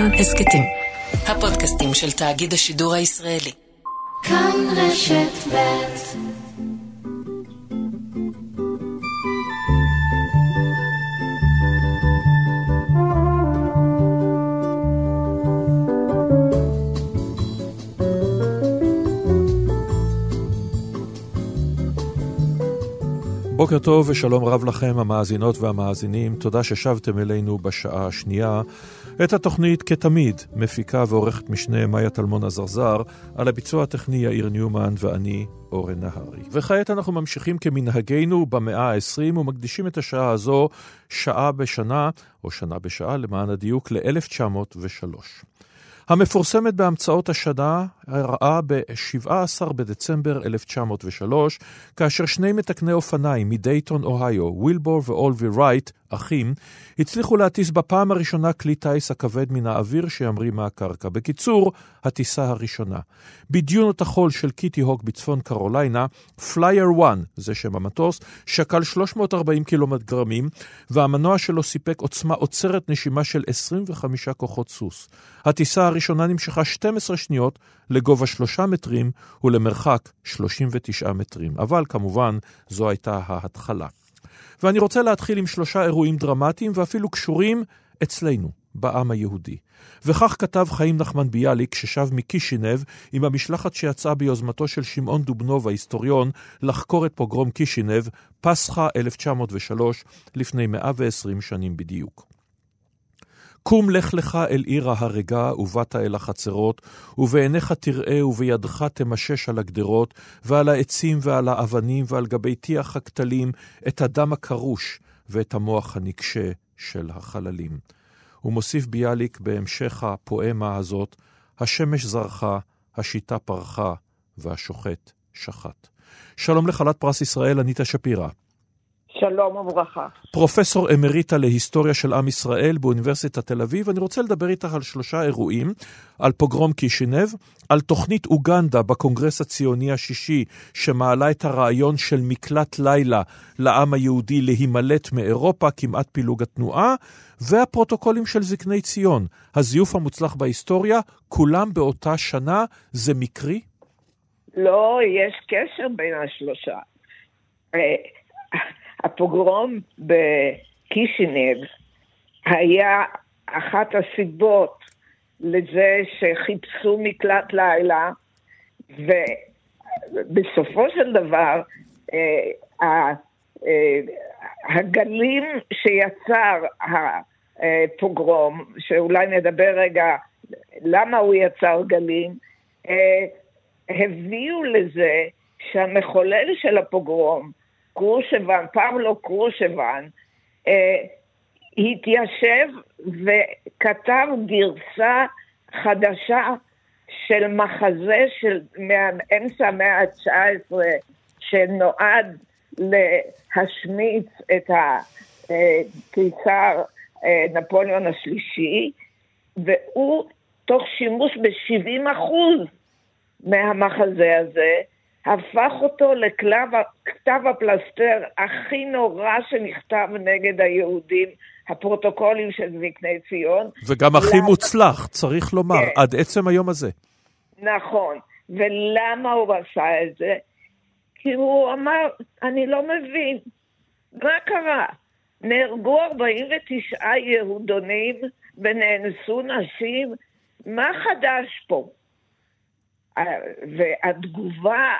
כאן הסכתים. הפודקאסטים של תאגיד השידור הישראלי. כאן רשת ב' בוקר טוב ושלום רב לכם, המאזינות והמאזינים. תודה ששבתם אלינו בשעה השנייה. את התוכנית, כתמיד, מפיקה ועורכת משנה מאיה טלמון עזרזר, על הביצוע הטכני יאיר ניומן ואני, אורן נהרי. וכעת אנחנו ממשיכים כמנהגנו במאה ה-20 ומקדישים את השעה הזו שעה בשנה, או שנה בשעה למען הדיוק, ל-1903. המפורסמת בהמצאות השנה הראה ב-17 בדצמבר 1903, כאשר שני מתקני אופניים מדייטון, אוהיו, וילבור ואולבי רייט, אחים, הצליחו להטיס בפעם הראשונה כלי טיס הכבד מן האוויר שימריא מהקרקע. בקיצור, הטיסה הראשונה. בדיונות החול של קיטי הוק בצפון קרוליינה, פלייר 1, זה שם המטוס, שקל 340 קילוגרמים, והמנוע שלו סיפק עוצמה עוצרת נשימה של 25 כוחות סוס. הטיסה הראשונה נמשכה 12 שניות לגובה 3 מטרים ולמרחק 39 מטרים. אבל כמובן, זו הייתה ההתחלה. ואני רוצה להתחיל עם שלושה אירועים דרמטיים ואפילו קשורים אצלנו, בעם היהודי. וכך כתב חיים נחמן ביאליק ששב מקישינב עם המשלחת שיצאה ביוזמתו של שמעון דובנוב ההיסטוריון לחקור את פוגרום קישינב, פסחא 1903, לפני 120 שנים בדיוק. קום לך לך אל עיר ההרגה, ובאת אל החצרות, ובעיניך תראה, ובידך תמשש על הגדרות, ועל העצים ועל האבנים, ועל גבי טיח הכתלים, את הדם הקרוש, ואת המוח הנקשה של החללים. הוא מוסיף ביאליק בהמשך הפואמה הזאת, השמש זרחה, השיטה פרחה, והשוחט שחט. שלום לכלת פרס ישראל, אניטה שפירא. שלום וברכה. פרופסור אמריטה להיסטוריה של עם ישראל באוניברסיטת תל אביב. אני רוצה לדבר איתך על שלושה אירועים, על פוגרום קישינב, על תוכנית אוגנדה בקונגרס הציוני השישי, שמעלה את הרעיון של מקלט לילה לעם היהודי להימלט מאירופה, כמעט פילוג התנועה, והפרוטוקולים של זקני ציון, הזיוף המוצלח בהיסטוריה, כולם באותה שנה, זה מקרי? לא, יש קשר בין השלושה. הפוגרום בקישינב היה אחת הסיבות לזה שחיפשו מקלט לילה, ובסופו של דבר אה, אה, הגלים שיצר הפוגרום, שאולי נדבר רגע למה הוא יצר גלים, אה, הביאו לזה שהמחולל של הפוגרום, קרושבן, פבלו קרושבן, אה, התיישב וכתב גרסה חדשה של מחזה של אמצע המאה ה-19 שנועד להשמיץ את הקיסר אה, נפוליאון השלישי, והוא תוך שימוש ב-70 אחוז מהמחזה הזה, הפך אותו לכתב הפלסטר הכי נורא שנכתב נגד היהודים, הפרוטוקולים של זקני ציון. וגם הכי למה... מוצלח, צריך לומר, כן. עד עצם היום הזה. נכון. ולמה הוא עשה את זה? כי הוא אמר, אני לא מבין, מה קרה? נהרגו 49 יהודונים ונאנסו נשים, מה חדש פה? והתגובה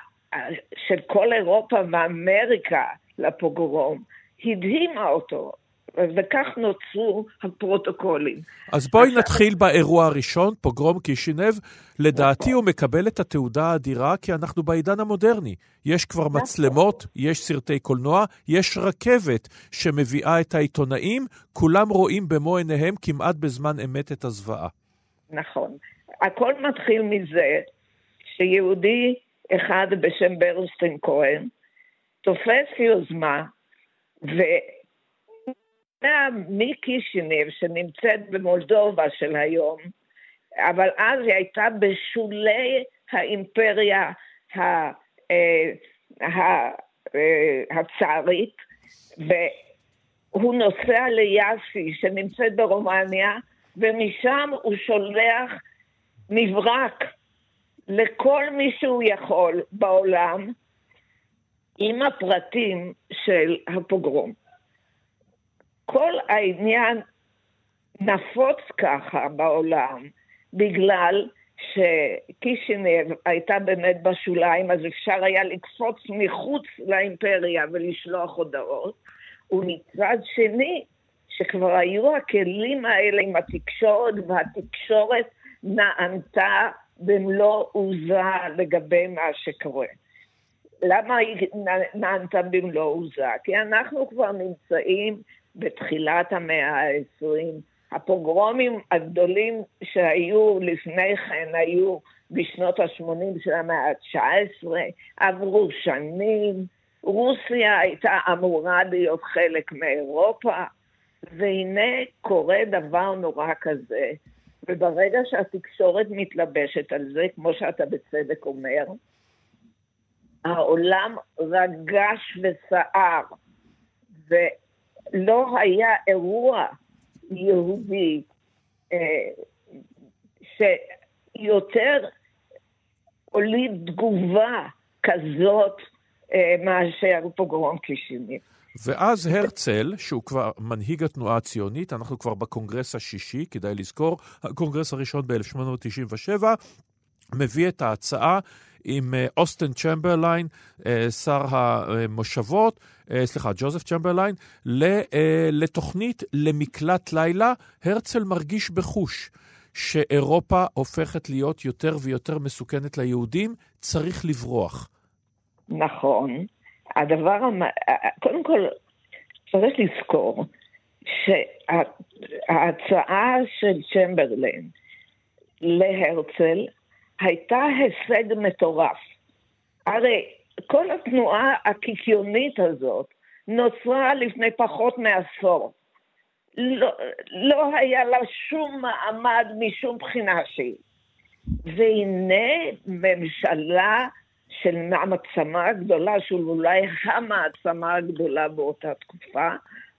של כל אירופה ואמריקה לפוגרום הדהימה אותו. וכך נוצרו הפרוטוקולים. אז בואי עכשיו... נתחיל באירוע הראשון, פוגרום קישינב. לדעתי הוא מקבל את התעודה האדירה כי אנחנו בעידן המודרני. יש כבר נכון. מצלמות, יש סרטי קולנוע, יש רכבת שמביאה את העיתונאים, כולם רואים במו עיניהם כמעט בזמן אמת את הזוועה. נכון. הכל מתחיל מזה שיהודי אחד בשם ברלסטיין כהן, תופס יוזמה, מקישינב, שנמצאת במולדובה של היום, אבל אז היא הייתה בשולי האימפריה אה, אה, הצארית, והוא נוסע ליאסי, שנמצאת ברומניה, ומשם הוא שולח מברק לכל מי שהוא יכול בעולם עם הפרטים של הפוגרום. כל העניין נפוץ ככה בעולם בגלל שקישינב הייתה באמת בשוליים, אז אפשר היה לקפוץ מחוץ לאימפריה ולשלוח הודעות, ומצד שני, שכבר היו הכלים האלה עם התקשורת, והתקשורת נענתה במלוא עוזה לגבי מה שקורה. למה היא נענתה במלוא עוזה? כי אנחנו כבר נמצאים בתחילת המאה ה-20, הפוגרומים הגדולים שהיו לפני כן היו בשנות ה-80 של המאה ה-19, עברו שנים, רוסיה הייתה אמורה להיות חלק מאירופה, והנה קורה דבר נורא כזה, וברגע שהתקשורת מתלבשת על זה, כמו שאתה בצדק אומר, העולם רגש וסער, ולא היה אירוע יהודי אה, שיותר הוליד תגובה כזאת אה, מאשר פוגרום קישינב. ואז הרצל, שהוא כבר מנהיג התנועה הציונית, אנחנו כבר בקונגרס השישי, כדאי לזכור, הקונגרס הראשון ב-1897, מביא את ההצעה עם אה, אוסטן צ'מברליין, אה, שר המושבות, אה, סליחה, ג'וזף צ'מברליין, לתוכנית למקלט לילה. הרצל מרגיש בחוש שאירופה הופכת להיות יותר ויותר מסוכנת ליהודים, צריך לברוח. נכון. הדבר, קודם כל, צריך לזכור שההצעה של צ'מברליין להרצל הייתה הישג מטורף. הרי כל התנועה הקיקיונית הזאת נוצרה לפני פחות מעשור. לא, לא היה לה שום מעמד משום בחינה שהיא. והנה ממשלה של מעצמה גדולה, של אולי המעצמה הגדולה באותה תקופה,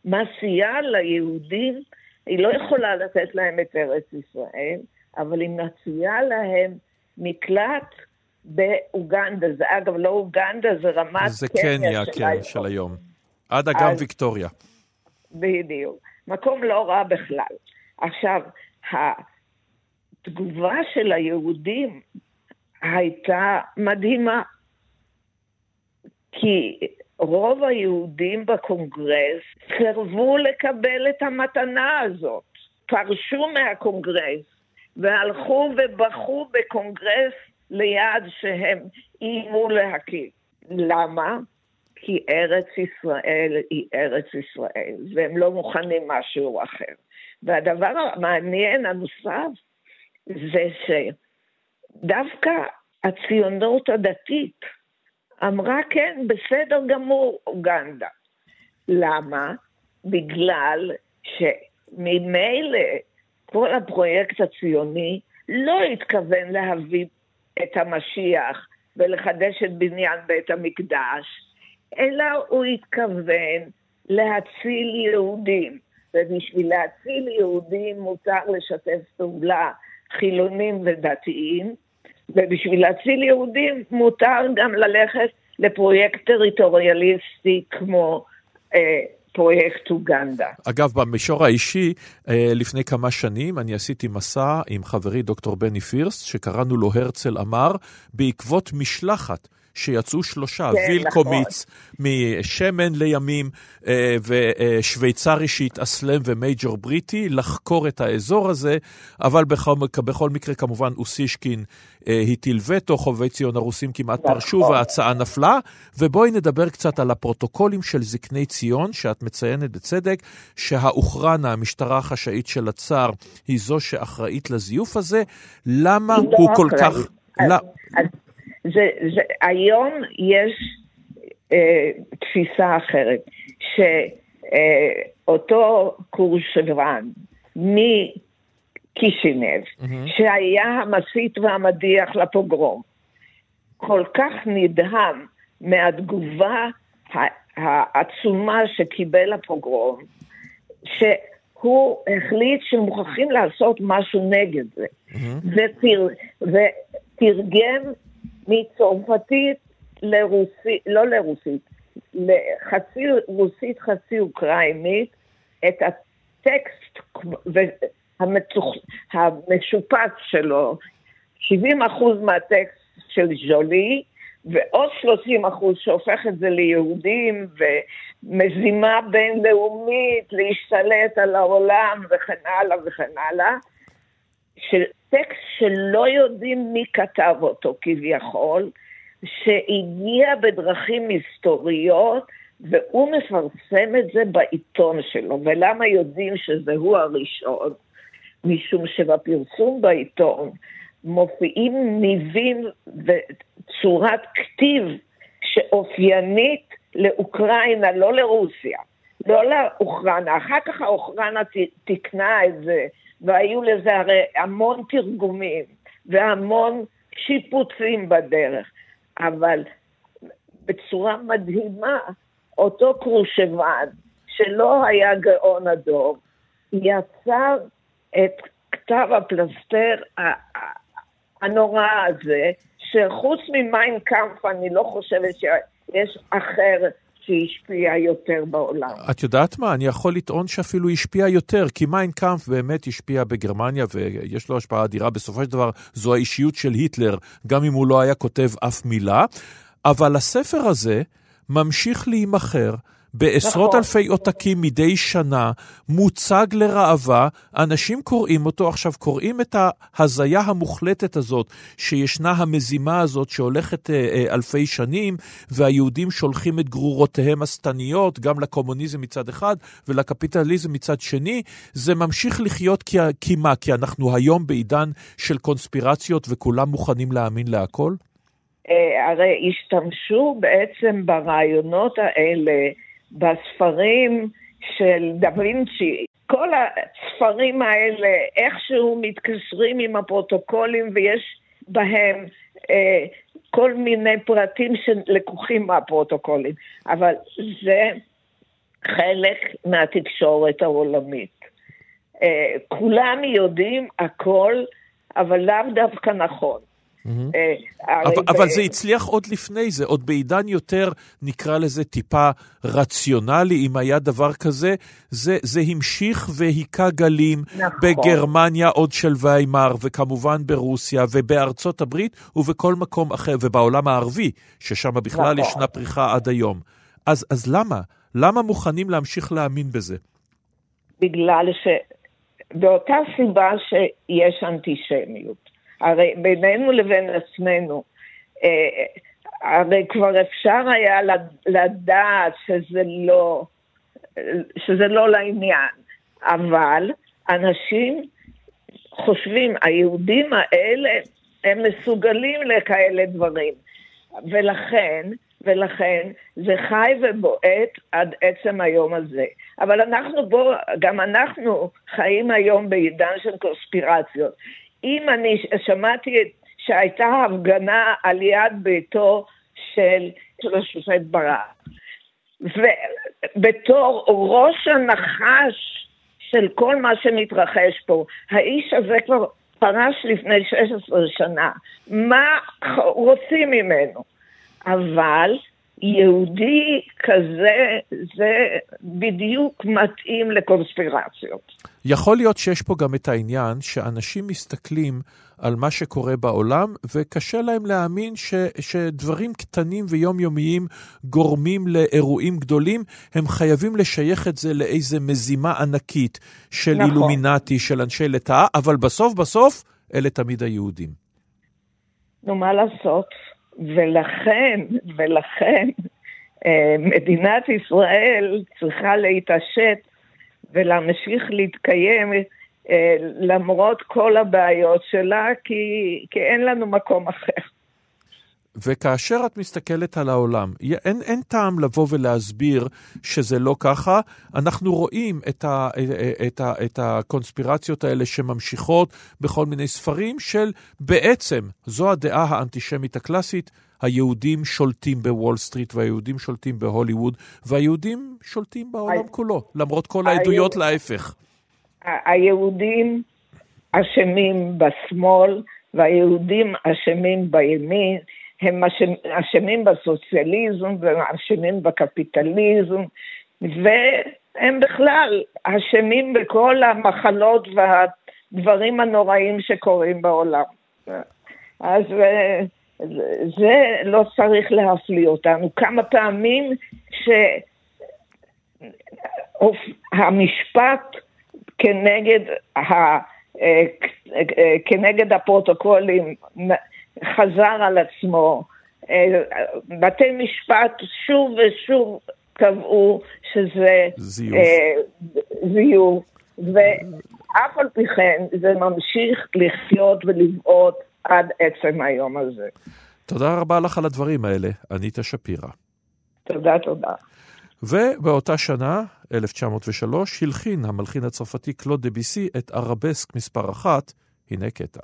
מציעה ליהודים, היא לא יכולה לתת להם את ארץ ישראל, אבל היא מציעה להם מקלט באוגנדה. זה אגב לא אוגנדה, זה רמת זה קניה, של, כן, היום. של היום. עד אגם אז, ויקטוריה. בדיוק. מקום לא רע בכלל. עכשיו, התגובה של היהודים הייתה מדהימה. כי רוב היהודים בקונגרס סירבו לקבל את המתנה הזאת. פרשו מהקונגרס והלכו ובכו בקונגרס ליד שהם איימו להקים. למה? כי ארץ ישראל היא ארץ ישראל, והם לא מוכנים משהו אחר. והדבר המעניין הנוסף זה שדווקא הציונות הדתית אמרה כן, בסדר גמור, אוגנדה. למה? בגלל שממילא כל הפרויקט הציוני לא התכוון להביא את המשיח ולחדש את בניין בית המקדש, אלא הוא התכוון להציל יהודים. ובשביל להציל יהודים מותר לשתף פעולה חילונים ודתיים, ובשביל להציל יהודים מותר גם ללכת לפרויקט טריטוריאליסטי כמו אה, פרויקט אוגנדה. אגב, במישור האישי, אה, לפני כמה שנים אני עשיתי מסע עם חברי דוקטור בני פירסט, שקראנו לו הרצל אמר, בעקבות משלחת. שיצאו שלושה, כן, וילקומיץ נכון. משמן לימים, אה, ושוויצרי שהתאסלם ומייג'ור בריטי, לחקור את האזור הזה, אבל בכל, בכל מקרה כמובן אוסישקין אה, הטיל וטו, חובבי ציון הרוסים כמעט נכון. פרשו וההצעה נפלה. ובואי נדבר קצת על הפרוטוקולים של זקני ציון, שאת מציינת בצדק, שהאוחרנה, המשטרה החשאית של הצאר, היא זו שאחראית לזיוף הזה. למה לא הוא כל כך... אז, אז זה, זה, היום יש אה, תפיסה אחרת, שאותו אה, קורשברן מקישינב, mm-hmm. שהיה המסית והמדיח לפוגרום, כל כך נדהם מהתגובה העצומה שקיבל הפוגרום, ש... הוא החליט שמוכרחים לעשות משהו נגד זה. ותר, ותרגם מצרפתית לרוסית, לא לרוסית, לחצי רוסית, חצי אוקראינית, את הטקסט המשופץ שלו, 70 אחוז מהטקסט של ז'ולי, ועוד 30 אחוז שהופך את זה ליהודים, ומזימה בינלאומית להשתלט על העולם וכן הלאה וכן הלאה, טקסט שלא יודעים מי כתב אותו כביכול, שהגיע בדרכים היסטוריות, והוא מפרסם את זה בעיתון שלו. ולמה יודעים שזה הוא הראשון? משום שבפרסום בעיתון מופיעים ניבים וצורת כתיב שאופיינית לאוקראינה, לא לרוסיה. לא לאוקראינה, אחר כך האוקראינה תיקנה את זה, והיו לזה הרי המון תרגומים והמון שיפוצים בדרך, אבל בצורה מדהימה, אותו קרושבן, שלא היה גאון הדור, יצר את כתב הפלסתר הנורא הזה, שחוץ ממיין קאמפף אני לא חושבת שיש אחר שהשפיע יותר בעולם. את יודעת מה? אני יכול לטעון שאפילו השפיע יותר, כי מיין קאמפף באמת השפיע בגרמניה ויש לו השפעה אדירה. בסופו של דבר זו האישיות של היטלר, גם אם הוא לא היה כותב אף מילה. אבל הספר הזה ממשיך להימכר. בעשרות נכון. אלפי עותקים מדי שנה, מוצג לראווה, אנשים קוראים אותו. עכשיו, קוראים את ההזיה המוחלטת הזאת, שישנה המזימה הזאת שהולכת אה, אה, אלפי שנים, והיהודים שולחים את גרורותיהם השטניות, גם לקומוניזם מצד אחד ולקפיטליזם מצד שני. זה ממשיך לחיות כי, כי מה? כי אנחנו היום בעידן של קונספירציות וכולם מוכנים להאמין להכל? אה, הרי השתמשו בעצם ברעיונות האלה בספרים של דה וינצ'י, כל הספרים האלה איכשהו מתקשרים עם הפרוטוקולים ויש בהם אה, כל מיני פרטים שלקוחים מהפרוטוקולים, אבל זה חלק מהתקשורת העולמית. אה, כולם יודעים הכל, אבל לאו דווקא נכון. אה, אבל, אבל זה הצליח עוד לפני זה, עוד בעידן יותר, נקרא לזה טיפה רציונלי, אם היה דבר כזה, זה, זה המשיך והיכה גלים נכון. בגרמניה עוד של ויימאר, וכמובן ברוסיה, ובארצות הברית, ובכל מקום אחר, ובעולם הערבי, ששם בכלל נכון. ישנה פריחה עד היום. אז, אז למה? למה מוכנים להמשיך להאמין בזה? בגלל ש... באותה סיבה שיש אנטישמיות. הרי בינינו לבין עצמנו, אה, הרי כבר אפשר היה לדעת שזה לא, שזה לא לעניין, אבל אנשים חושבים, היהודים האלה, הם מסוגלים לכאלה דברים. ולכן, ולכן זה חי ובועט עד עצם היום הזה. אבל אנחנו בו, גם אנחנו חיים היום בעידן של קונספירציות. אם אני שמעתי שהייתה הפגנה על יד ביתו של, של השופט ברק, ובתור ראש הנחש של כל מה שמתרחש פה, האיש הזה כבר פרש לפני 16 שנה, מה רוצים ממנו? אבל יהודי כזה, זה בדיוק מתאים לקונספירציות. יכול להיות שיש פה גם את העניין שאנשים מסתכלים על מה שקורה בעולם, וקשה להם להאמין ש, שדברים קטנים ויומיומיים גורמים לאירועים גדולים, הם חייבים לשייך את זה לאיזה מזימה ענקית של נכון. אילומינטי, של אנשי לטאה, אבל בסוף בסוף אלה תמיד היהודים. נו, מה לעשות? ולכן, ולכן, אה, מדינת ישראל צריכה להתעשת ולהמשיך להתקיים אה, למרות כל הבעיות שלה, כי, כי אין לנו מקום אחר. וכאשר את מסתכלת על העולם, אין, אין טעם לבוא ולהסביר שזה לא ככה. אנחנו רואים את, ה, את, ה, את הקונספירציות האלה שממשיכות בכל מיני ספרים של בעצם, זו הדעה האנטישמית הקלאסית, היהודים שולטים בוול סטריט והיהודים שולטים בהוליווד, והיהודים שולטים בעולם אה... כולו, למרות כל העדויות אה... להפך. היהודים אשמים בשמאל והיהודים אשמים בימין, הם אשמים בסוציאליזם והם אשמים בקפיטליזם, והם בכלל אשמים בכל המחלות והדברים הנוראים שקורים בעולם. אז אה, זה לא צריך להפליא אותנו. כמה פעמים שהמשפט כנגד, ה, אה, כנגד הפרוטוקולים חזר על עצמו. אה, בתי משפט שוב ושוב קבעו שזה זיוף, זיוף ואף על פי כן זה ממשיך לחיות ולבעוט עד עצם היום הזה. תודה רבה לך על הדברים האלה, אניטה שפירא. תודה, תודה. ובאותה שנה, 1903, הלחין המלחין הצרפתי קלוד דה ביסי את ערבסק מספר אחת, הנה קטע.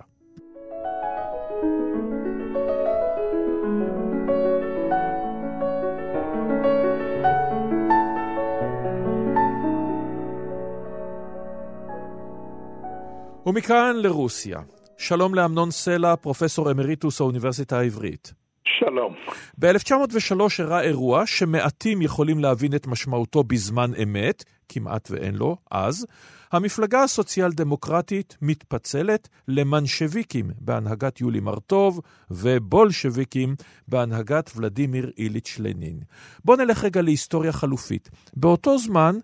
ומכאן לרוסיה. שלום לאמנון סלע, פרופסור אמריטוס האוניברסיטה העברית. שלום. ב-1903 אירע אירוע שמעטים יכולים להבין את משמעותו בזמן אמת, כמעט ואין לו, אז, המפלגה הסוציאל דמוקרטית מתפצלת למנשוויקים בהנהגת יולי מרטוב ובולשוויקים בהנהגת ולדימיר איליץ' לנין. בואו נלך רגע להיסטוריה חלופית. באותו זמן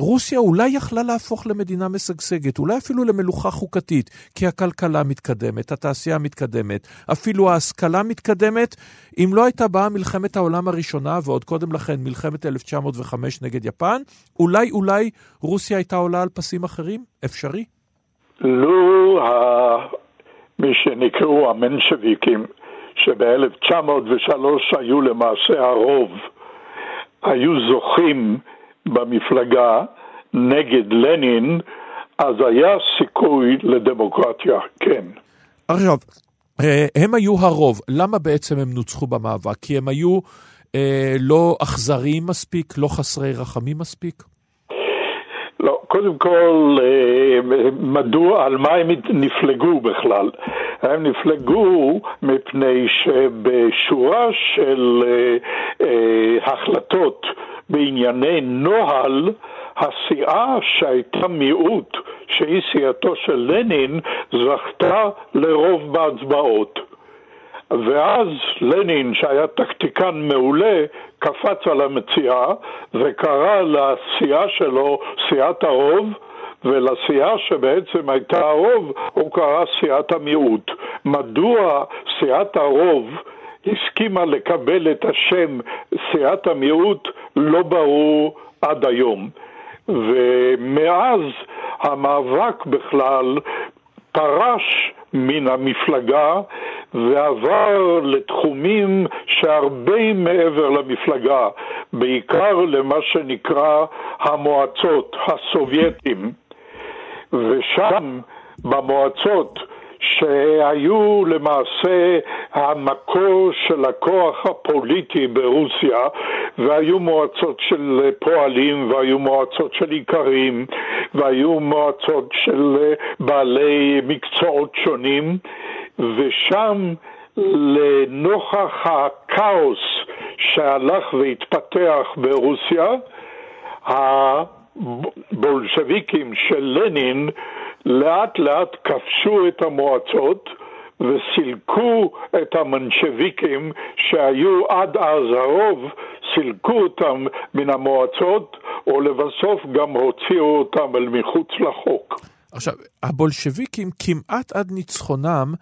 רוסיה אולי יכלה להפוך למדינה משגשגת, אולי אפילו למלוכה חוקתית, כי הכלכלה מתקדמת, התעשייה מתקדמת, אפילו ההשכלה מתקדמת, אם לא הייתה באה מלחמת העולם הראשונה, ועוד קודם לכן מלחמת 1905 נגד יפן, אולי אולי רוסיה הייתה עולה על פסים אחרים? אפשרי? לו. מי שנקראו המנשוויקים, שב-1903 היו למעשה הרוב, היו זוכים במפלגה נגד לנין, אז היה סיכוי לדמוקרטיה, כן. עכשיו, אה, הם היו הרוב, למה בעצם הם נוצחו במאבק? כי הם היו אה, לא אכזריים מספיק, לא חסרי רחמים מספיק? לא, קודם כל, אה, מדוע, על מה הם נפלגו בכלל? הם נפלגו מפני שבשורה של אה, אה, החלטות בענייני נוהל, הסיעה שהייתה מיעוט, שהיא סיעתו של לנין, זכתה לרוב בהצבעות. ואז לנין, שהיה טקטיקן מעולה, קפץ על המציאה וקרא לסיעה שלו סיעת הרוב, ולסיעה שבעצם הייתה הרוב הוא קרא סיעת המיעוט. מדוע סיעת הרוב הסכימה לקבל את השם סיעת המיעוט לא ברור עד היום. ומאז המאבק בכלל פרש מן המפלגה ועבר לתחומים שהרבה מעבר למפלגה, בעיקר למה שנקרא המועצות, הסובייטים. ושם, במועצות, שהיו למעשה המקור של הכוח הפוליטי ברוסיה, והיו מועצות של פועלים, והיו מועצות של איכרים, והיו מועצות של בעלי מקצועות שונים, ושם לנוכח הכאוס שהלך והתפתח ברוסיה, הבולשביקים של לנין לאט לאט כבשו את המועצות וסילקו את המנשוויקים שהיו עד אז הרוב, סילקו אותם מן המועצות, או לבסוף גם הוציאו אותם אל מחוץ לחוק. עכשיו, הבולשביקים כמעט עד ניצחונם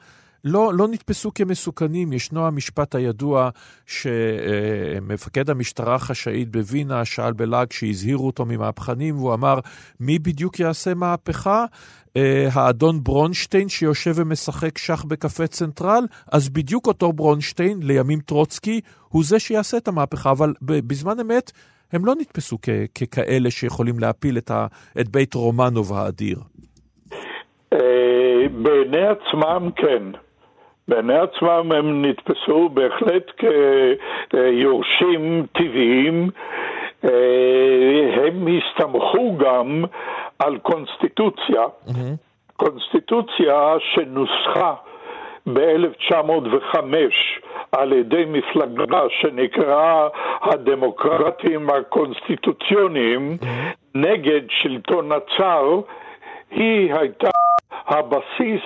לא, לא נתפסו כמסוכנים. ישנו המשפט הידוע שמפקד המשטרה החשאית בווינה שאל בלעג שהזהירו אותו ממהפכנים, והוא אמר, מי בדיוק יעשה מהפכה? אה, האדון ברונשטיין שיושב ומשחק שח בקפה צנטרל, אז בדיוק אותו ברונשטיין, לימים טרוצקי, הוא זה שיעשה את המהפכה, אבל בזמן אמת הם לא נתפסו כ- ככאלה שיכולים להפיל את, ה- את בית רומנוב האדיר. אה, בעיני עצמם כן. בעיני עצמם הם נתפסו בהחלט כיורשים טבעיים. אה, הם הסתמכו גם על קונסטיטוציה, קונסטיטוציה שנוסחה ב-1905 על ידי מפלגה שנקראה הדמוקרטים הקונסטיטוציוניים נגד שלטון הצאר, היא הייתה הבסיס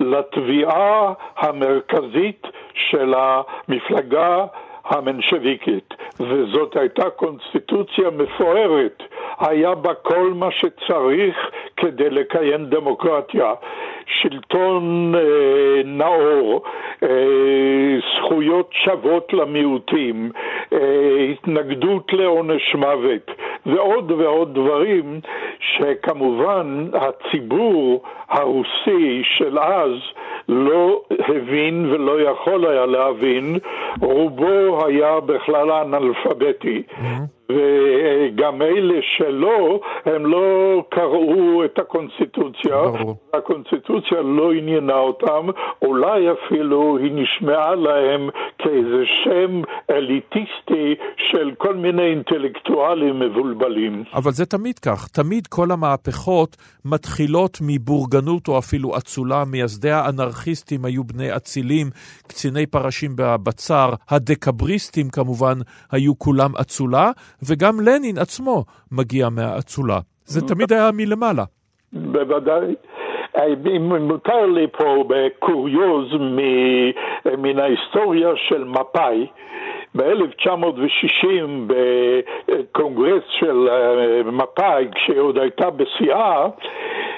לתביעה המרכזית של המפלגה המנשביקית, וזאת הייתה קונסטיטוציה מפוארת, היה בה כל מה שצריך כדי לקיים דמוקרטיה. שלטון אה, נאור, אה, זכויות שוות למיעוטים, אה, התנגדות לעונש מוות ועוד ועוד דברים שכמובן הציבור הרוסי של אז לא הבין ולא יכול היה להבין, רובו היה בכלל אנאלפביתי. Mm-hmm. וגם אלה שלא, הם לא קראו את הקונסטיטוציה, הקונסטיטוציה לא עניינה אותם, אולי אפילו היא נשמעה להם כאיזה שם אליטיסטי של כל מיני אינטלקטואלים מבולבלים. אבל זה תמיד כך, תמיד כל המהפכות מתחילות מבורגנות או אפילו אצולה, מייסדי האנרכיסטים היו בני אצילים, קציני פרשים בצר, הדקבריסטים כמובן היו כולם אצולה. וגם לנין עצמו מגיע מהאצולה. זה תמיד היה מלמעלה. בוודאי. אם מותר לי פה בקוריוז מן ההיסטוריה של מפא"י, ב-1960 בקונגרס של אה, מפא"י, כשהיא עוד הייתה בשיאה,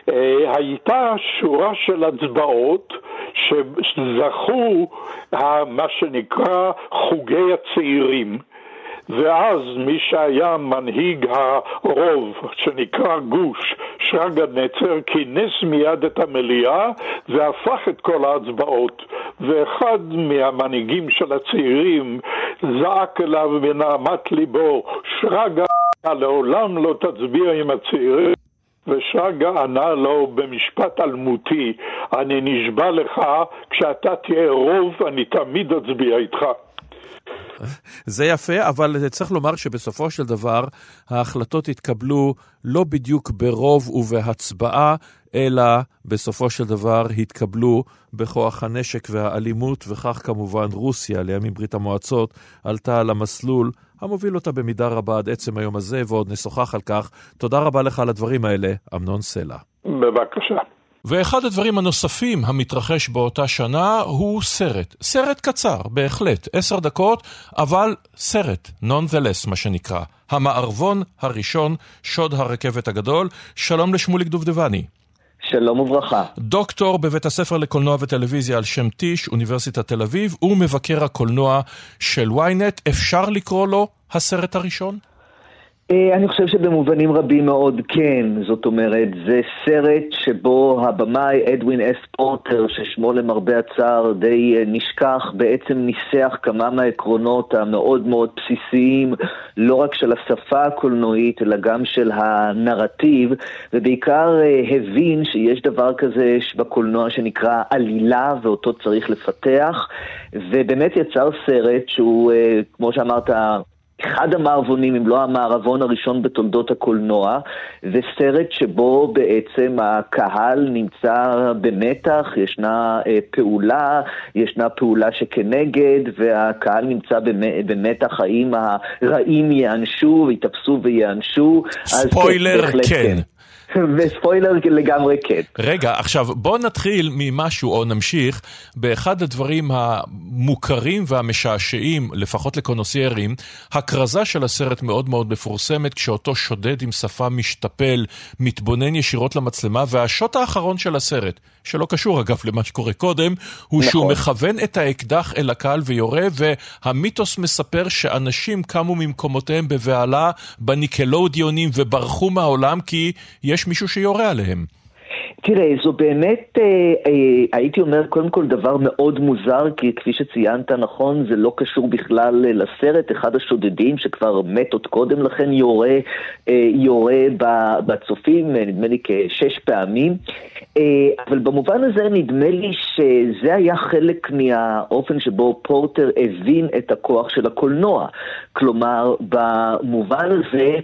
אה, הייתה שורה של הצבעות שזכו מה שנקרא חוגי הצעירים. ואז מי שהיה מנהיג הרוב, שנקרא גוש, שרגא נצר, כינס מיד את המליאה והפך את כל ההצבעות. ואחד מהמנהיגים של הצעירים זעק אליו מנהמת ליבו, שרגא, לעולם לא תצביע עם הצעירים. ושרגא ענה לו במשפט אלמותי, אני נשבע לך, כשאתה תהיה רוב, אני תמיד אצביע איתך. זה יפה, אבל צריך לומר שבסופו של דבר ההחלטות התקבלו לא בדיוק ברוב ובהצבעה, אלא בסופו של דבר התקבלו בכוח הנשק והאלימות, וכך כמובן רוסיה, לימים ברית המועצות, עלתה על המסלול המוביל אותה במידה רבה עד עצם היום הזה, ועוד נשוחח על כך. תודה רבה לך על הדברים האלה, אמנון סלע. בבקשה. ואחד הדברים הנוספים המתרחש באותה שנה הוא סרט. סרט קצר, בהחלט, עשר דקות, אבל סרט, nonetheless מה שנקרא. המערבון הראשון, שוד הרכבת הגדול. שלום לשמוליק דובדבני. שלום וברכה. דוקטור בבית הספר לקולנוע וטלוויזיה על שם טיש, אוניברסיטת תל אביב, ומבקר הקולנוע של ynet. אפשר לקרוא לו הסרט הראשון? אה, אני חושב שבמובנים רבים מאוד כן, זאת אומרת, זה סרט שבו הבמאי אדווין אס פורטר, ששמו למרבה הצער די אה, נשכח, בעצם ניסח כמה מהעקרונות המאוד מאוד בסיסיים, לא רק של השפה הקולנועית, אלא גם של הנרטיב, ובעיקר אה, הבין שיש דבר כזה בקולנוע שנקרא עלילה, ואותו צריך לפתח, ובאמת יצר סרט שהוא, כמו שאמרת, אחד המערבונים, אם לא המערבון הראשון בתולדות הקולנוע, זה סרט שבו בעצם הקהל נמצא במתח, ישנה אה, פעולה, ישנה פעולה שכנגד, והקהל נמצא במתח האם הרעים ייענשו ויתפסו וייענשו. ספוילר, כן. כן. וספוילר לגמרי כן. רגע, עכשיו בוא נתחיל ממשהו, או נמשיך, באחד הדברים המוכרים והמשעשעים, לפחות לקונוסיירים, הכרזה של הסרט מאוד מאוד מפורסמת, כשאותו שודד עם שפה משתפל, מתבונן ישירות למצלמה, והשוט האחרון של הסרט, שלא קשור אגב למה שקורה קודם, הוא נכון. שהוא מכוון את האקדח אל הקהל ויורה, והמיתוס מספר שאנשים קמו ממקומותיהם בבהלה בניקלודיונים וברחו מהעולם כי יש... יש מישהו שיורה עליהם. תראה, זו באמת, אה, אה, הייתי אומר, קודם כל דבר מאוד מוזר, כי כפי שציינת נכון, זה לא קשור בכלל אה, לסרט. אחד השודדים שכבר מת עוד קודם לכן יורה, אה, יורה בצופים, אה, נדמה לי כשש פעמים. אה, אבל במובן הזה נדמה לי שזה היה חלק מהאופן שבו פורטר הבין את הכוח של הקולנוע. כלומר, במובן הזה...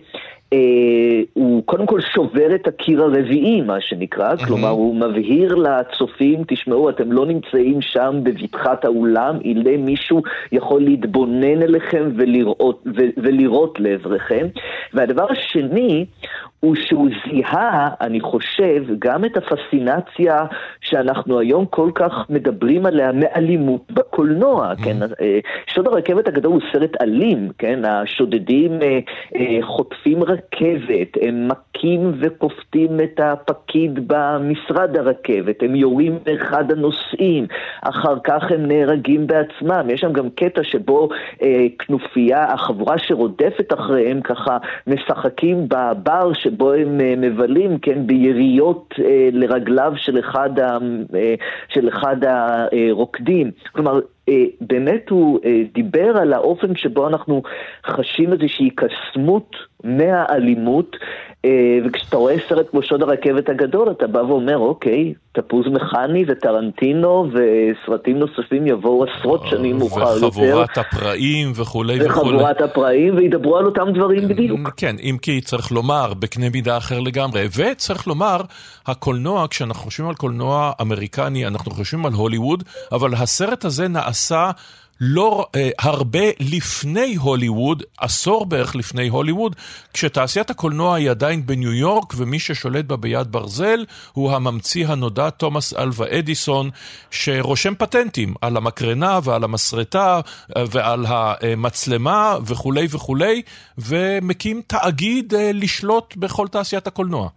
הוא קודם כל שובר את הקיר הרביעי, מה שנקרא, mm-hmm. כלומר הוא מבהיר לצופים, תשמעו, אתם לא נמצאים שם בבטחת האולם, אלא מישהו יכול להתבונן אליכם ולראות, ו- ולירות לעברכם. והדבר השני, הוא שהוא זיהה, אני חושב, גם את הפסינציה שאנחנו היום כל כך מדברים עליה מאלימות בקולנוע, mm-hmm. כן? אה, שוד הרכבת הגדול הוא סרט אלים, כן? השודדים אה, אה, חוטפים רכבת, הם מכים וכופתים את הפקיד במשרד הרכבת, הם יורים באחד הנוסעים, אחר כך הם נהרגים בעצמם. יש שם גם קטע שבו כנופיה, החבורה שרודפת אחריהם ככה משחקים בבר שבו הם מבלים, כן? ביריות לרגליו של אחד, ה, של אחד הרוקדים. כלומר, אה, באמת הוא אה, דיבר על האופן שבו אנחנו חשים איזושהי קסמות מהאלימות, אה, וכשאתה רואה סרט כמו שוד הרכבת הגדול, אתה בא ואומר, אוקיי, תפוז מכני וטרנטינו וסרטים נוספים יבואו עשרות שנים מאוחר יותר. וחבורת הפראים וכולי וכולי. וחבורת הפראים, וידברו על אותם דברים בדיוק. כן, אם כי צריך לומר, בקנה מידה אחר לגמרי. וצריך לומר, הקולנוע, כשאנחנו חושבים על קולנוע אמריקני, אנחנו חושבים על הוליווד, אבל הסרט הזה נעשה... לא אה, הרבה לפני הוליווד, עשור בערך לפני הוליווד, כשתעשיית הקולנוע היא עדיין בניו יורק, ומי ששולט בה ביד ברזל הוא הממציא הנודע תומאס אלווה אדיסון, שרושם פטנטים על המקרנה ועל המסרטה אה, ועל המצלמה וכולי וכולי, ומקים תאגיד אה, לשלוט בכל תעשיית הקולנוע.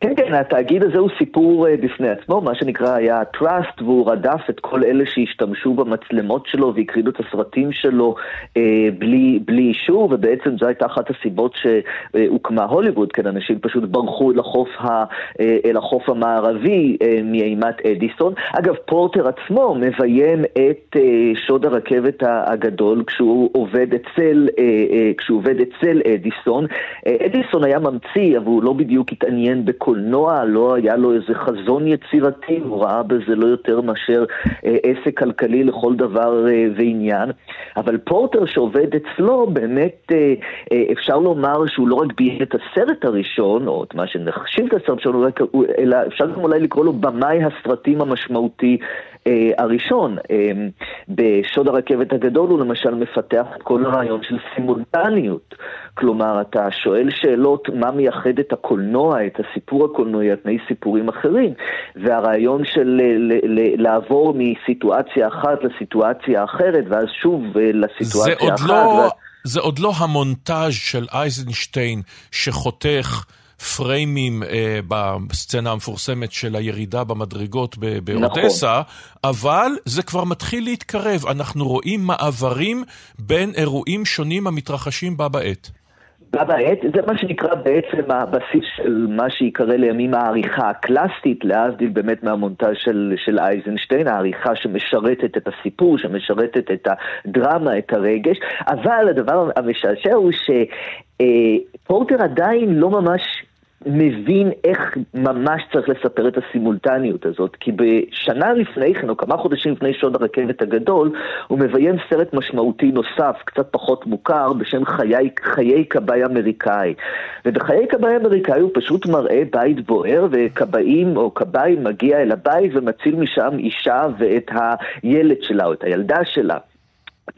כן, כן, התאגיד הזה הוא סיפור uh, בפני עצמו, מה שנקרא היה trust, והוא רדף את כל אלה שהשתמשו במצלמות שלו והקרידו את הסרטים שלו uh, בלי, בלי אישור, ובעצם זו הייתה אחת הסיבות שהוקמה הוליווד, כן, אנשים פשוט ברחו לחוף ה, uh, אל החוף המערבי uh, מאימת אדיסון. אגב, פורטר עצמו מביים את uh, שוד הרכבת הגדול כשהוא עובד אצל, uh, uh, כשהוא עובד אצל אדיסון. Uh, אדיסון היה ממציא, אבל הוא לא בדיוק התעניין בכל... הקולנוע לא היה לו איזה חזון יצירתי, הוא ראה בזה לא יותר מאשר אה, עסק כלכלי לכל דבר אה, ועניין. אבל פורטר שעובד אצלו, באמת אה, אה, אפשר לומר שהוא לא רק ביים את הסרט הראשון, או את מה שנחשיב את הסרט הראשון, אלא אפשר גם אולי לקרוא לו במאי הסרטים המשמעותי אה, הראשון. אה, בשוד הרכבת הגדול הוא למשל מפתח את כל הרעיון של סימולטניות. כלומר, אתה שואל שאלות מה מייחד את הקולנוע, את הסיפור הקולנועי, על פני סיפורים אחרים, והרעיון של לעבור מסיטואציה אחת לסיטואציה אחרת, ואז שוב אה, לסיטואציה אחת. לא, ואז... זה עוד לא המונטאז' של אייזנשטיין שחותך פריימים אה, בסצנה המפורסמת של הירידה במדרגות באודסה, נכון. אבל זה כבר מתחיל להתקרב. אנחנו רואים מעברים בין אירועים שונים המתרחשים בה בעת. בה בעת, זה מה שנקרא בעצם הבסיס של מה שיקרא לימים העריכה הקלאסית, להבדיל באמת מהמונטאז' של, של אייזנשטיין, העריכה שמשרתת את הסיפור, שמשרתת את הדרמה, את הרגש, אבל הדבר המשעשע הוא שפורטר עדיין לא ממש מבין איך ממש צריך לספר את הסימולטניות הזאת, כי בשנה לפני כן, או כמה חודשים לפני שוד הרכבת הגדול, הוא מביים סרט משמעותי נוסף, קצת פחות מוכר, בשם חיי, חיי כבאי אמריקאי. ובחיי כבאי אמריקאי הוא פשוט מראה בית בוער, וכבאים או כבאי מגיע אל הבית ומציל משם אישה ואת הילד שלה, או את הילדה שלה.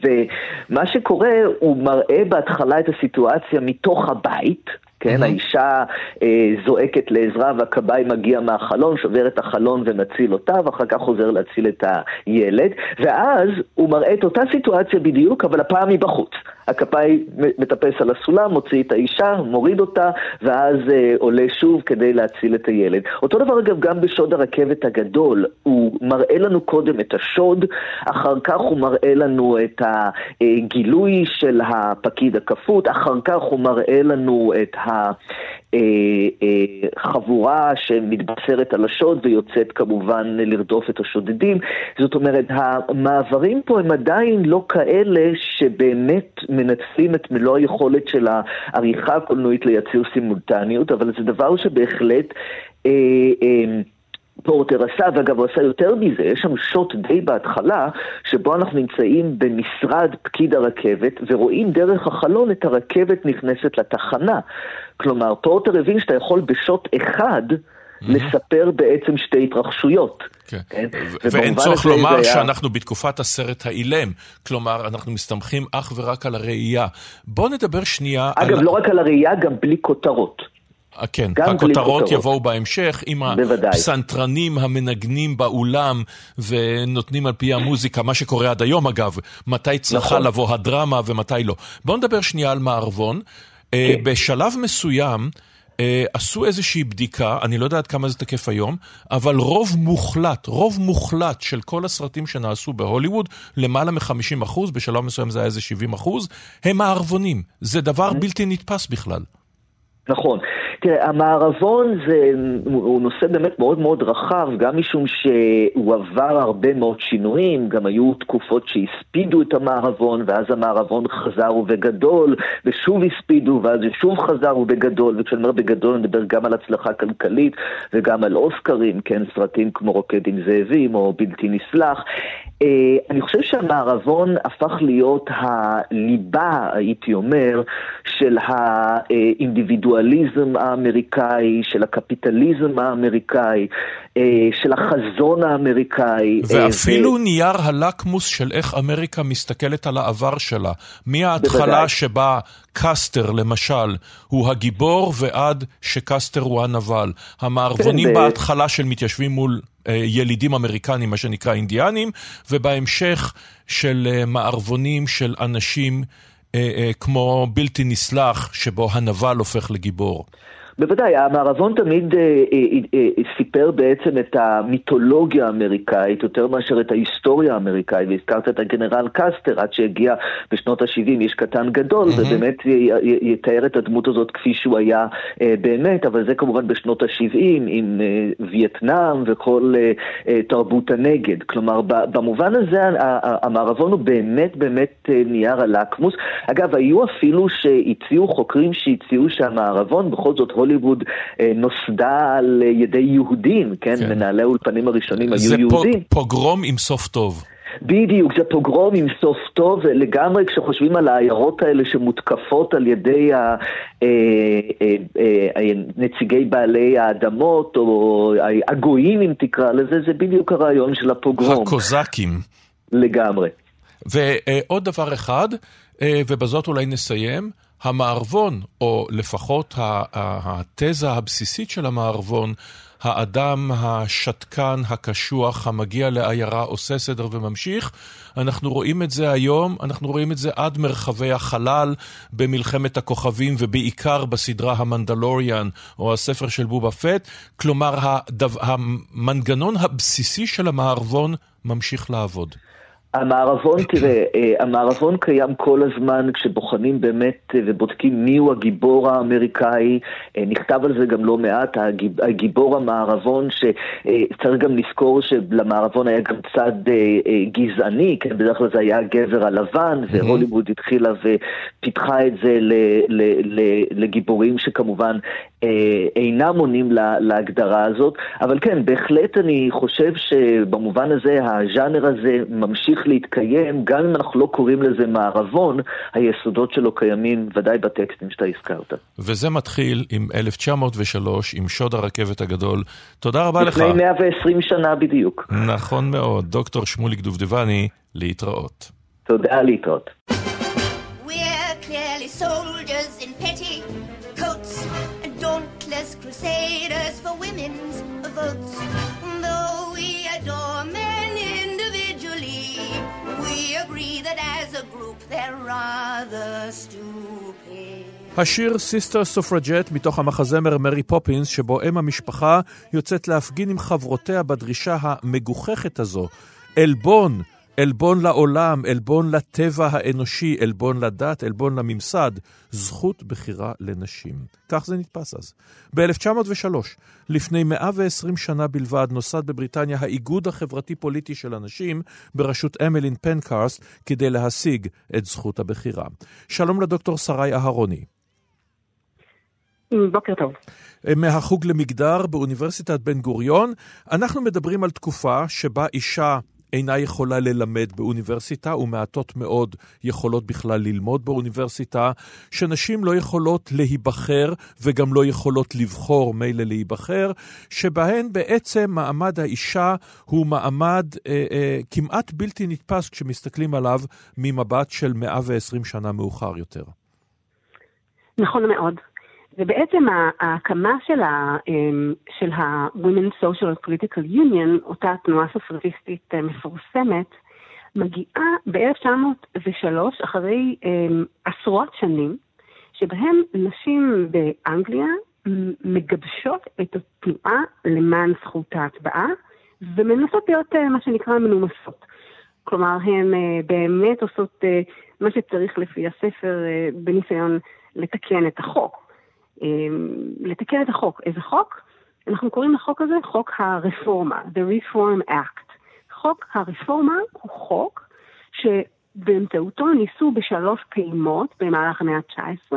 ומה שקורה, הוא מראה בהתחלה את הסיטואציה מתוך הבית, כן, mm-hmm. האישה אה, זועקת לעזרה והכבאי מגיע מהחלון, שובר את החלון ומציל אותה, ואחר כך חוזר להציל את הילד, ואז הוא מראה את אותה סיטואציה בדיוק, אבל הפעם מבחוץ. הכבאי מטפס על הסולם, מוציא את האישה, מוריד אותה, ואז אה, עולה שוב כדי להציל את הילד. אותו דבר אגב גם בשוד הרכבת הגדול, הוא מראה לנו קודם את השוד, אחר כך הוא מראה לנו את הגילוי של הפקיד הכפות, אחר כך הוא מראה לנו את החבורה שמתבשרת על השוד ויוצאת כמובן לרדוף את השודדים. זאת אומרת, המעברים פה הם עדיין לא כאלה שבאמת מנצלים את מלוא היכולת של העריכה הקולנועית לייצר סימולטניות, אבל זה דבר שבהחלט... אה, אה, פורטר עשה, ואגב הוא עשה יותר מזה, יש שם שוט די בהתחלה, שבו אנחנו נמצאים במשרד פקיד הרכבת, ורואים דרך החלון את הרכבת נכנסת לתחנה. כלומר, פורטר הבין שאתה יכול בשוט אחד לספר בעצם שתי התרחשויות. כן. כן? ואין צורך לומר היה- שאנחנו בתקופת הסרט האילם, כלומר, אנחנו מסתמכים אך ורק על הראייה. בוא נדבר שנייה אגב, על... לא רק על הראייה, גם בלי כותרות. אה, כן, הכותרות כותרות. יבואו בהמשך עם בוודאי. הפסנתרנים המנגנים באולם ונותנים על פי המוזיקה, מה שקורה עד היום אגב, מתי צריכה נכון. לבוא הדרמה ומתי לא. בואו נדבר שנייה על מערבון. אה, כן. בשלב מסוים אה, עשו איזושהי בדיקה, אני לא יודע עד כמה זה תקף היום, אבל רוב מוחלט, רוב מוחלט של כל הסרטים שנעשו בהוליווד, למעלה מ-50 אחוז, בשלב מסוים זה היה איזה 70 אחוז, הם מערבונים. זה דבר בלתי נתפס בכלל. נכון. תראה, המערבון זה, הוא נושא באמת מאוד מאוד רחב, גם משום שהוא עבר הרבה מאוד שינויים, גם היו תקופות שהספידו את המערבון, ואז המערבון חזר ובגדול, ושוב הספידו, ואז שוב חזר ובגדול, וכשאני אומר בגדול אני מדבר גם על הצלחה כלכלית וגם על אוסקרים, כן, סרטים כמו רוקד עם זאבים או בלתי נסלח. אה, אני חושב שהמערבון הפך להיות הליבה, הייתי אומר, של האינדיבידואליזם האמריקאי, של הקפיטליזם האמריקאי, אה, של החזון האמריקאי. אה, ואפילו נייר הלקמוס של איך אמריקה מסתכלת על העבר שלה. מההתחלה בוודאי. שבה קסטר, למשל, הוא הגיבור ועד שקסטר הוא הנבל. המערבונים כן, בהתחלה של מתיישבים מול אה, ילידים אמריקנים, מה שנקרא אינדיאנים, ובהמשך של מערבונים של אנשים כמו בלתי נסלח, שבו הנבל הופך לגיבור. בוודאי, המערבון תמיד אה, אה, אה, אה, סיפר בעצם את המיתולוגיה האמריקאית יותר מאשר את ההיסטוריה האמריקאית, והזכרת את הגנרל קסטר, עד שהגיע בשנות ה-70 איש קטן גדול, ובאמת י- י- יתאר את הדמות הזאת כפי שהוא היה אה, באמת, אבל זה כמובן בשנות ה-70 עם אה, וייטנאם וכל אה, אה, תרבות הנגד. כלומר, במובן הזה המערבון הוא באמת באמת אה, נייר הלקמוס. אגב, היו אפילו שהציעו, חוקרים שהציעו שהמערבון, בכל זאת הוליווד אה, נוסדה על ידי יהודים, כן? כן. מנהלי האולפנים הראשונים זה היו יהודים. פוגרום עם סוף טוב. בדיוק, זה פוגרום עם סוף טוב, לגמרי כשחושבים על העיירות האלה שמותקפות על ידי אה, אה, אה, נציגי בעלי האדמות, או הגויים אם תקרא לזה, זה בדיוק הרעיון של הפוגרום, הקוזקים. לגמרי. ועוד דבר אחד, אה, ובזאת אולי נסיים, המערבון, או לפחות התזה הבסיסית של המערבון, האדם השתקן, הקשוח, המגיע לעיירה, עושה סדר וממשיך. אנחנו רואים את זה היום, אנחנו רואים את זה עד מרחבי החלל במלחמת הכוכבים, ובעיקר בסדרה המנדלוריאן, או הספר של בובה פט. כלומר, הדו, המנגנון הבסיסי של המערבון ממשיך לעבוד. המערבון, תראה, אה, המערבון קיים כל הזמן כשבוחנים באמת אה, ובודקים מיהו הגיבור האמריקאי, אה, נכתב על זה גם לא מעט, הגיב- הגיבור המערבון, שצריך גם לזכור שלמערבון היה גם צד גזעני, כן, בדרך כלל זה היה הגבר הלבן, והוליווד התחילה ופיתחה את זה לגיבורים שכמובן אינם עונים לה- להגדרה הזאת, אבל כן, בהחלט אני חושב שבמובן הזה הז'אנר הזה ממשיך להתקיים, גם אם אנחנו לא קוראים לזה מערבון, היסודות שלו קיימים ודאי בטקסטים שאתה הזכרת. וזה מתחיל עם 1903, עם שוד הרכבת הגדול. תודה רבה לך. לפני 120 שנה בדיוק. נכון מאוד, דוקטור שמוליק דובדבני, להתראות. תודה, להתראות. We're clearly soldiers in petty coats and dauntless crusaders for women's votes. השיר Sister Suffragette מתוך המחזמר מרי פופינס, שבו אם המשפחה יוצאת להפגין עם חברותיה בדרישה המגוחכת הזו. עלבון, עלבון לעולם, עלבון לטבע האנושי, עלבון לדת, עלבון לממסד, זכות בחירה לנשים. כך זה נתפס אז. ב-1903, לפני 120 שנה בלבד, נוסד בבריטניה האיגוד החברתי-פוליטי של הנשים, בראשות אמלין פנקארסט, כדי להשיג את זכות הבחירה. שלום לדוקטור שרי אהרוני. בוקר טוב. מהחוג למגדר באוניברסיטת בן גוריון. אנחנו מדברים על תקופה שבה אישה אינה יכולה ללמד באוניברסיטה, ומעטות מאוד יכולות בכלל ללמוד באוניברסיטה, שנשים לא יכולות להיבחר וגם לא יכולות לבחור מילא להיבחר, שבהן בעצם מעמד האישה הוא מעמד אה, אה, כמעט בלתי נתפס כשמסתכלים עליו ממבט של 120 שנה מאוחר יותר. נכון מאוד. ובעצם ההקמה של ה-Women's Social Political Union, אותה תנועה סופרטיסטית אה, מפורסמת, מגיעה ב-1903, אחרי עשרות שנים, שבהם נשים באנגליה מגבשות את התנועה למען זכות ההצבעה, ומנסות להיות אה, מה שנקרא מנומסות. כלומר, הן אה, באמת עושות מה שצריך לפי הספר בניסיון לתקן את החוק. אמ, לתקן את החוק. איזה חוק? אנחנו קוראים לחוק הזה חוק הרפורמה, The Reform Act. חוק הרפורמה הוא חוק שבאמצעותו ניסו בשלוש פעימות במהלך המאה ה-19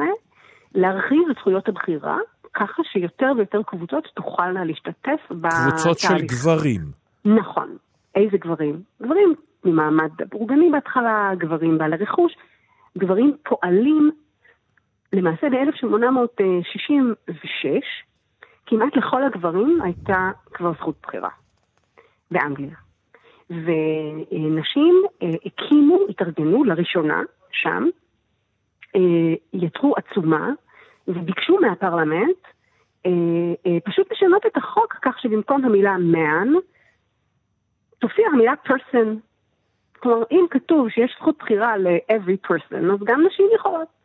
להרחיב את זכויות הבחירה, ככה שיותר ויותר קבוצות תוכלנה להשתתף בתהליך. קבוצות של גברים. נכון. איזה גברים? גברים ממעמד בורגני בהתחלה, גברים בעלי רכוש, גברים פועלים למעשה ב-1866, כמעט לכל הגברים הייתה כבר זכות בחירה באנגליה. ונשים אה, הקימו, התארגנו לראשונה שם, אה, יצרו עצומה וביקשו מהפרלמנט אה, פשוט לשנות את החוק כך שבמקום המילה man תופיע המילה person. כלומר, אם כתוב שיש זכות בחירה ל-every person, אז גם נשים יכולות.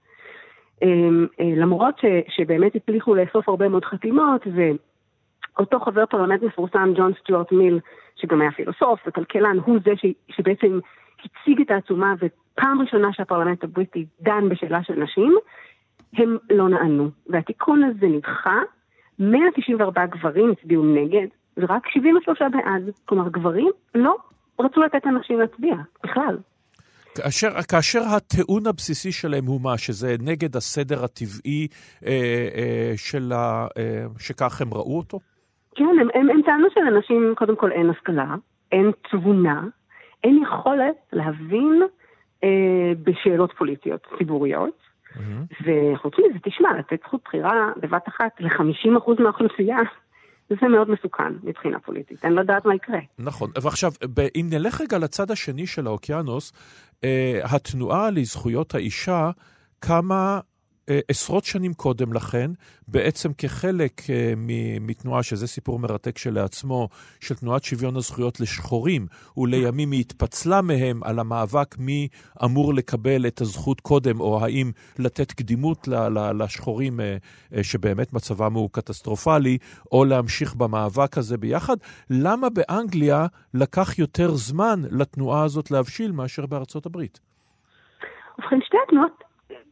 אמ, אה, למרות ש, שבאמת הצליחו לאסוף הרבה מאוד חתימות, ואותו חבר פרלמנט מפורסם, ג'ון סטיוארט מיל, שגם היה פילוסוף וכלכלן, הוא זה ש, שבעצם הציג את העצומה, ופעם ראשונה שהפרלמנט הבריטי דן בשאלה של נשים, הם לא נענו. והתיקון הזה נדחה, 194 גברים הצביעו נגד, ורק 73 בעד. כלומר, גברים לא רצו לתת לנשים להצביע, בכלל. כאשר, כאשר הטיעון הבסיסי שלהם הוא מה? שזה נגד הסדר הטבעי אה, אה, של ה, אה, שכך הם ראו אותו? כן, הם, הם, הם טענו שלאנשים קודם כל אין השכלה, אין תבונה, אין יכולת להבין אה, בשאלות פוליטיות ציבוריות. Mm-hmm. וחוץ מזה, תשמע, לתת זכות בחירה בבת אחת ל-50% מהאוכלוסייה, זה מאוד מסוכן מבחינה פוליטית, אני לא יודעת מה יקרה. נכון, ועכשיו, אם נלך רגע לצד השני של האוקיינוס, התנועה לזכויות האישה קמה אה, עשרות שנים קודם לכן, בעצם כחלק אה, מתנועה, שזה סיפור מרתק שלעצמו, של תנועת שוויון הזכויות לשחורים, ולימים היא התפצלה מהם על המאבק מי אמור לקבל את הזכות קודם, או האם לתת קדימות לשחורים שבאמת מצבם הוא קטסטרופלי, או להמשיך במאבק הזה ביחד. למה באנגליה לקח יותר זמן לתנועה הזאת להבשיל מאשר בארצות הברית? ובכן, שתי התנועות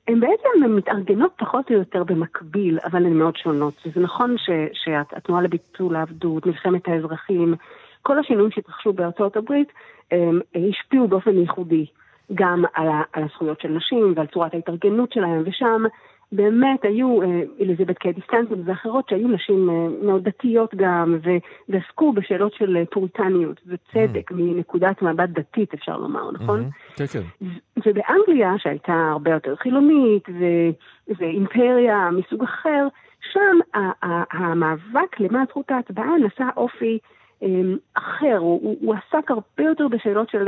הן בעצם מתארגנות פחות או יותר במקביל, אבל הן מאוד שונות. זה נכון ש, שהתנועה לביטול העבדות, מלחמת האזרחים, כל השינויים שהתרחשו בארצות הברית, הם השפיעו באופן ייחודי גם על, ה, על הזכויות של נשים ועל צורת ההתארגנות שלהם, ושם באמת היו, אה, אליזבת קייטי סטנטון ואחרות, שהיו נשים אה, מאוד דתיות גם, ועסקו בשאלות של אה, פוריטניות וצדק mm. מנקודת מבט דתית, אפשר לומר, נכון? Mm-hmm. כן, כן. ובאנגליה, שהייתה הרבה יותר חילונית, ואימפריה מסוג אחר, שם המאבק למען זכות ההצבעה נשא אופי אחר, הוא, הוא עסק הרבה יותר בשאלות של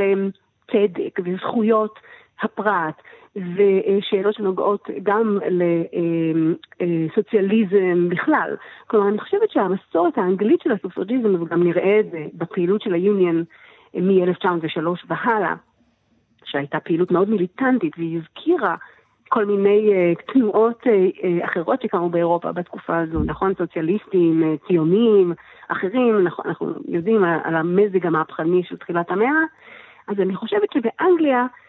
צדק וזכויות הפרט. ושאלות שנוגעות גם לסוציאליזם בכלל. כלומר, אני חושבת שהמסורת האנגלית של הסופרג'יזם, וגם נראה את זה בפעילות של היוניון מ-1903 והלאה, שהייתה פעילות מאוד מיליטנטית, והיא הזכירה כל מיני uh, תנועות אחרות שקמו באירופה בתקופה הזו, נכון? סוציאליסטים, ציונים, אחרים, נכון, אנחנו יודעים על, המזג המהפכני של תחילת המאה, אז אני חושבת שבאנגליה, אה, אה,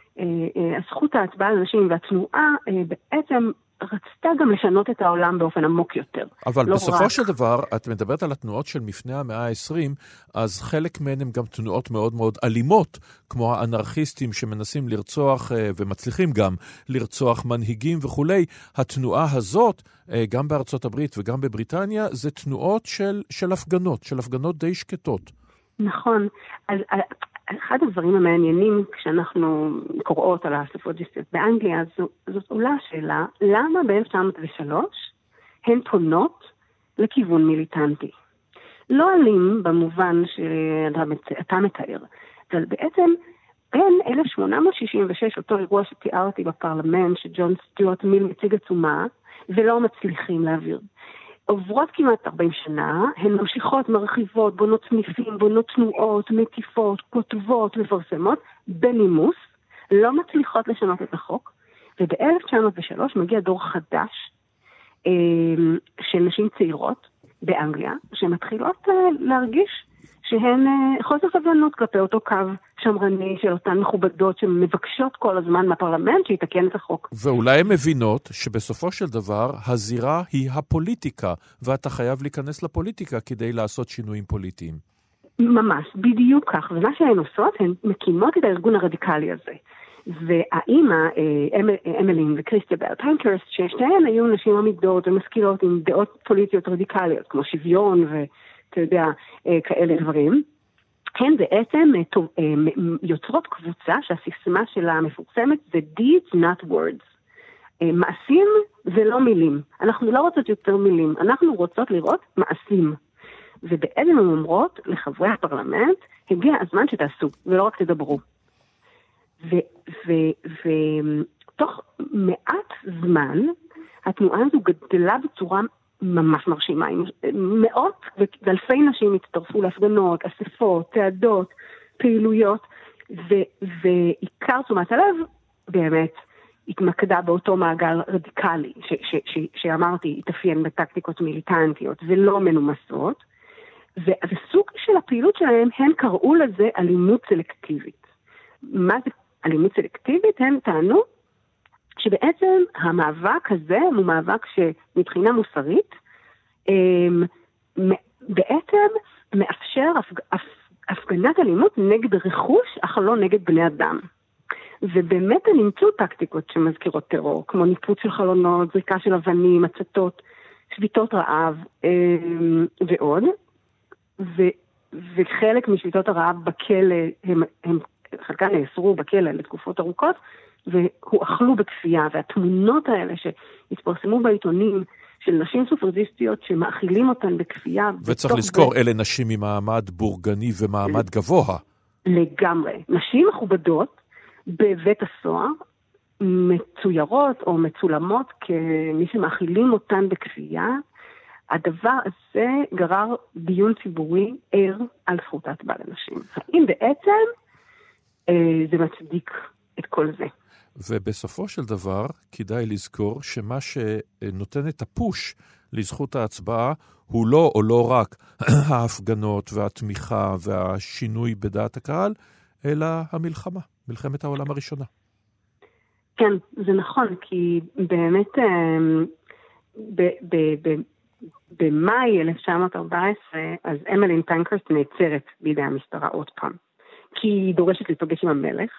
הזכות ההצבעה לנשים והתנועה אה, בעצם רצתה גם לשנות את העולם באופן עמוק יותר. אבל לא בסופו רק- של דבר, את מדברת על התנועות של מפני המאה ה-20, אז חלק מהן הן גם תנועות מאוד מאוד אלימות, כמו האנרכיסטים שמנסים לרצוח, אה, ומצליחים גם לרצוח מנהיגים וכולי. התנועה הזאת, אה, גם בארצות הברית וגם בבריטניה, זה תנועות של, של הפגנות, של הפגנות די שקטות. נכון. אז אה, אחד הדברים המעניינים כשאנחנו קוראות על הסופרג'יסטיות באנגליה, זו, זאת עולה השאלה, למה ב-1903 הן פונות לכיוון מיליטנטי? לא אלים במובן שאתה מתאר, אבל בעצם בין 1866, אותו אירוע שתיארתי בפרלמנט, שג'ון סטיוארט מיל מציג עצומה, ולא מצליחים להעביר. עוברות כמעט 40 שנה, הן ממשיכות, מרחיבות, בונות סניפים, בונות תנועות, מטיפות, כותבות, מפרסמות, בנימוס, לא מצליחות לשנות את החוק, וב-1903 מגיע דור חדש אה, של נשים צעירות באנגליה, שמתחילות אה, להרגיש שהן אה, חוסר סבלנות כלפי אותו קו שמרני של אותן מכובדות שמבקשות כל הזמן מהפרלמנט שיתקן את החוק. ואולי הן מבינות שבסופו של דבר הזירה היא הפוליטיקה, ואתה חייב להיכנס לפוליטיקה כדי לעשות שינויים פוליטיים. ממש, בדיוק כך. ומה שהן עושות, הן מקימות את הארגון הרדיקלי הזה. והאימא, אה, אמ- אה, אמלין וכריסטבל פנקרסט, ששתיהן היו נשים עמידות ומשכילות עם דעות פוליטיות רדיקליות, כמו שוויון ואתה יודע, אה, כאלה דברים, הן בעצם אה, אה, יוצרות קבוצה שהסיסמה שלה המפורסמת זה deeds not words. מעשים ולא מילים. אנחנו לא רוצות יותר מילים, אנחנו רוצות לראות מעשים. ובעצם הן אומרות לחברי הפרלמנט, הגיע הזמן שתעשו, ולא רק תדברו. ותוך מעט זמן, התנועה הזו גדלה בצורה ממש מרשימה. מאות ואלפי נשים הצטרפו להפגנות, אספות, צעדות, פעילויות, ו- ועיקר תשומת הלב באמת התמקדה באותו מעגל רדיקלי, ש- ש- ש- שאמרתי, התאפיין בטקטיקות מיליטנטיות ולא מנומסות. והסוג של הפעילות שלהם, הם קראו לזה אלימות סלקטיבית. מה זה אלימות סלקטיבית? הם טענו שבעצם המאבק הזה הוא מאבק שמבחינה מוסרית אמ, בעצם מאפשר הפג... הפגנת אלימות נגד רכוש, אך לא נגד בני אדם. ובאמת אימצו טקטיקות שמזכירות טרור, כמו ניפוץ של חלונות, זריקה של אבנים, הצתות, שביתות רעב אמ, ועוד. ו, וחלק משביתות הרעב בכלא, הם, הם, חלקן נאסרו בכלא לתקופות ארוכות, והואכלו בכפייה, והתמונות האלה שהתפרסמו בעיתונים של נשים סופרזיסטיות שמאכילים אותן בכפייה. וצריך לזכור, זה... אלה נשים ממעמד בורגני ומעמד גבוה. לגמרי. נשים מכובדות בבית הסוהר, מצוירות או מצולמות כמי שמאכילים אותן בכפייה, הדבר הזה גרר דיון ציבורי ער על זכות ההצבעה לנשים. האם בעצם אה, זה מצדיק את כל זה? ובסופו של דבר, כדאי לזכור שמה שנותן את הפוש לזכות ההצבעה הוא לא או לא רק ההפגנות והתמיכה והשינוי בדעת הקהל, אלא המלחמה, מלחמת העולם הראשונה. כן, זה נכון, כי באמת ב- במאי 1914, אז אמלין פנקרסט נעצרת בידי המשטרה עוד פעם, כי היא דורשת להיפגש עם המלך,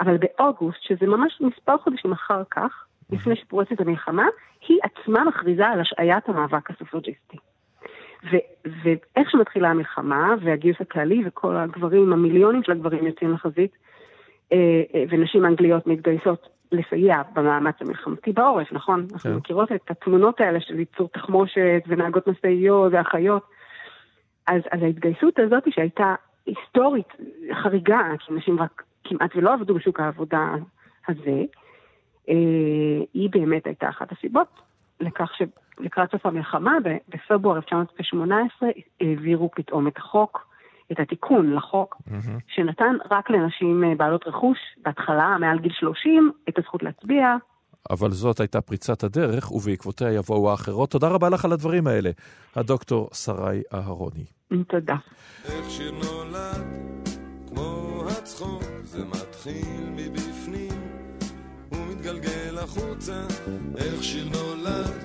אבל באוגוסט, שזה ממש מספר חודשים אחר כך, לפני שפורצת המלחמה, היא עצמה מכריזה על השעיית המאבק הסופרג'יסטי. ו- ואיך שמתחילה המלחמה, והגיוס הכללי, וכל הגברים, המיליונים של הגברים יוצאים לחזית, אה, אה, ונשים אנגליות מתגייסות לסייע במאמץ המלחמתי בעורף, נכון? כן. אנחנו מכירות את התמונות האלה של ייצור תחמושת ונהגות משאיות ואחיות. אז, אז ההתגייסות הזאת שהייתה היסטורית חריגה, כי נשים רק כמעט ולא עבדו בשוק העבודה הזה, אה, היא באמת הייתה אחת הסיבות לכך שלקראת סוף המלחמה, בפברואר 1918, העבירו פתאום את החוק, את התיקון לחוק, mm-hmm. שנתן רק לנשים בעלות רכוש, בהתחלה, מעל גיל 30, את הזכות להצביע. אבל זאת הייתה פריצת הדרך, ובעקבותיה יבואו האחרות. תודה רבה לך על הדברים האלה, הדוקטור שרי אהרוני. תודה. איך שיר נולד, כמו הצחוק, זה מתחיל מבפנים, ומתגלה מתגלגל החוצה, איך שיר נולד,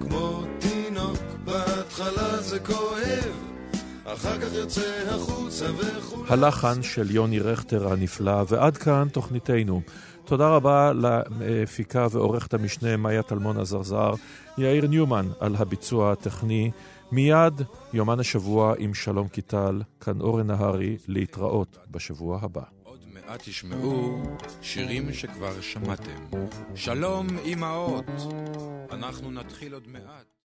כמו תינוק, בהתחלה זה כואב, אחר כך יוצא החוצה וכולי. הלחן של יוני רכטר הנפלא, ועד כאן תוכניתנו. תודה רבה למפיקה ועורכת המשנה מאיה טלמון עזרזר, יאיר ניומן על הביצוע הטכני. מיד יומן השבוע עם שלום קיטל, כאן אורן נהרי, להתראות בשבוע הבא. עוד מעט תשמעו שירים שכבר שמעתם. שלום אמהות, אנחנו נתחיל עוד מעט.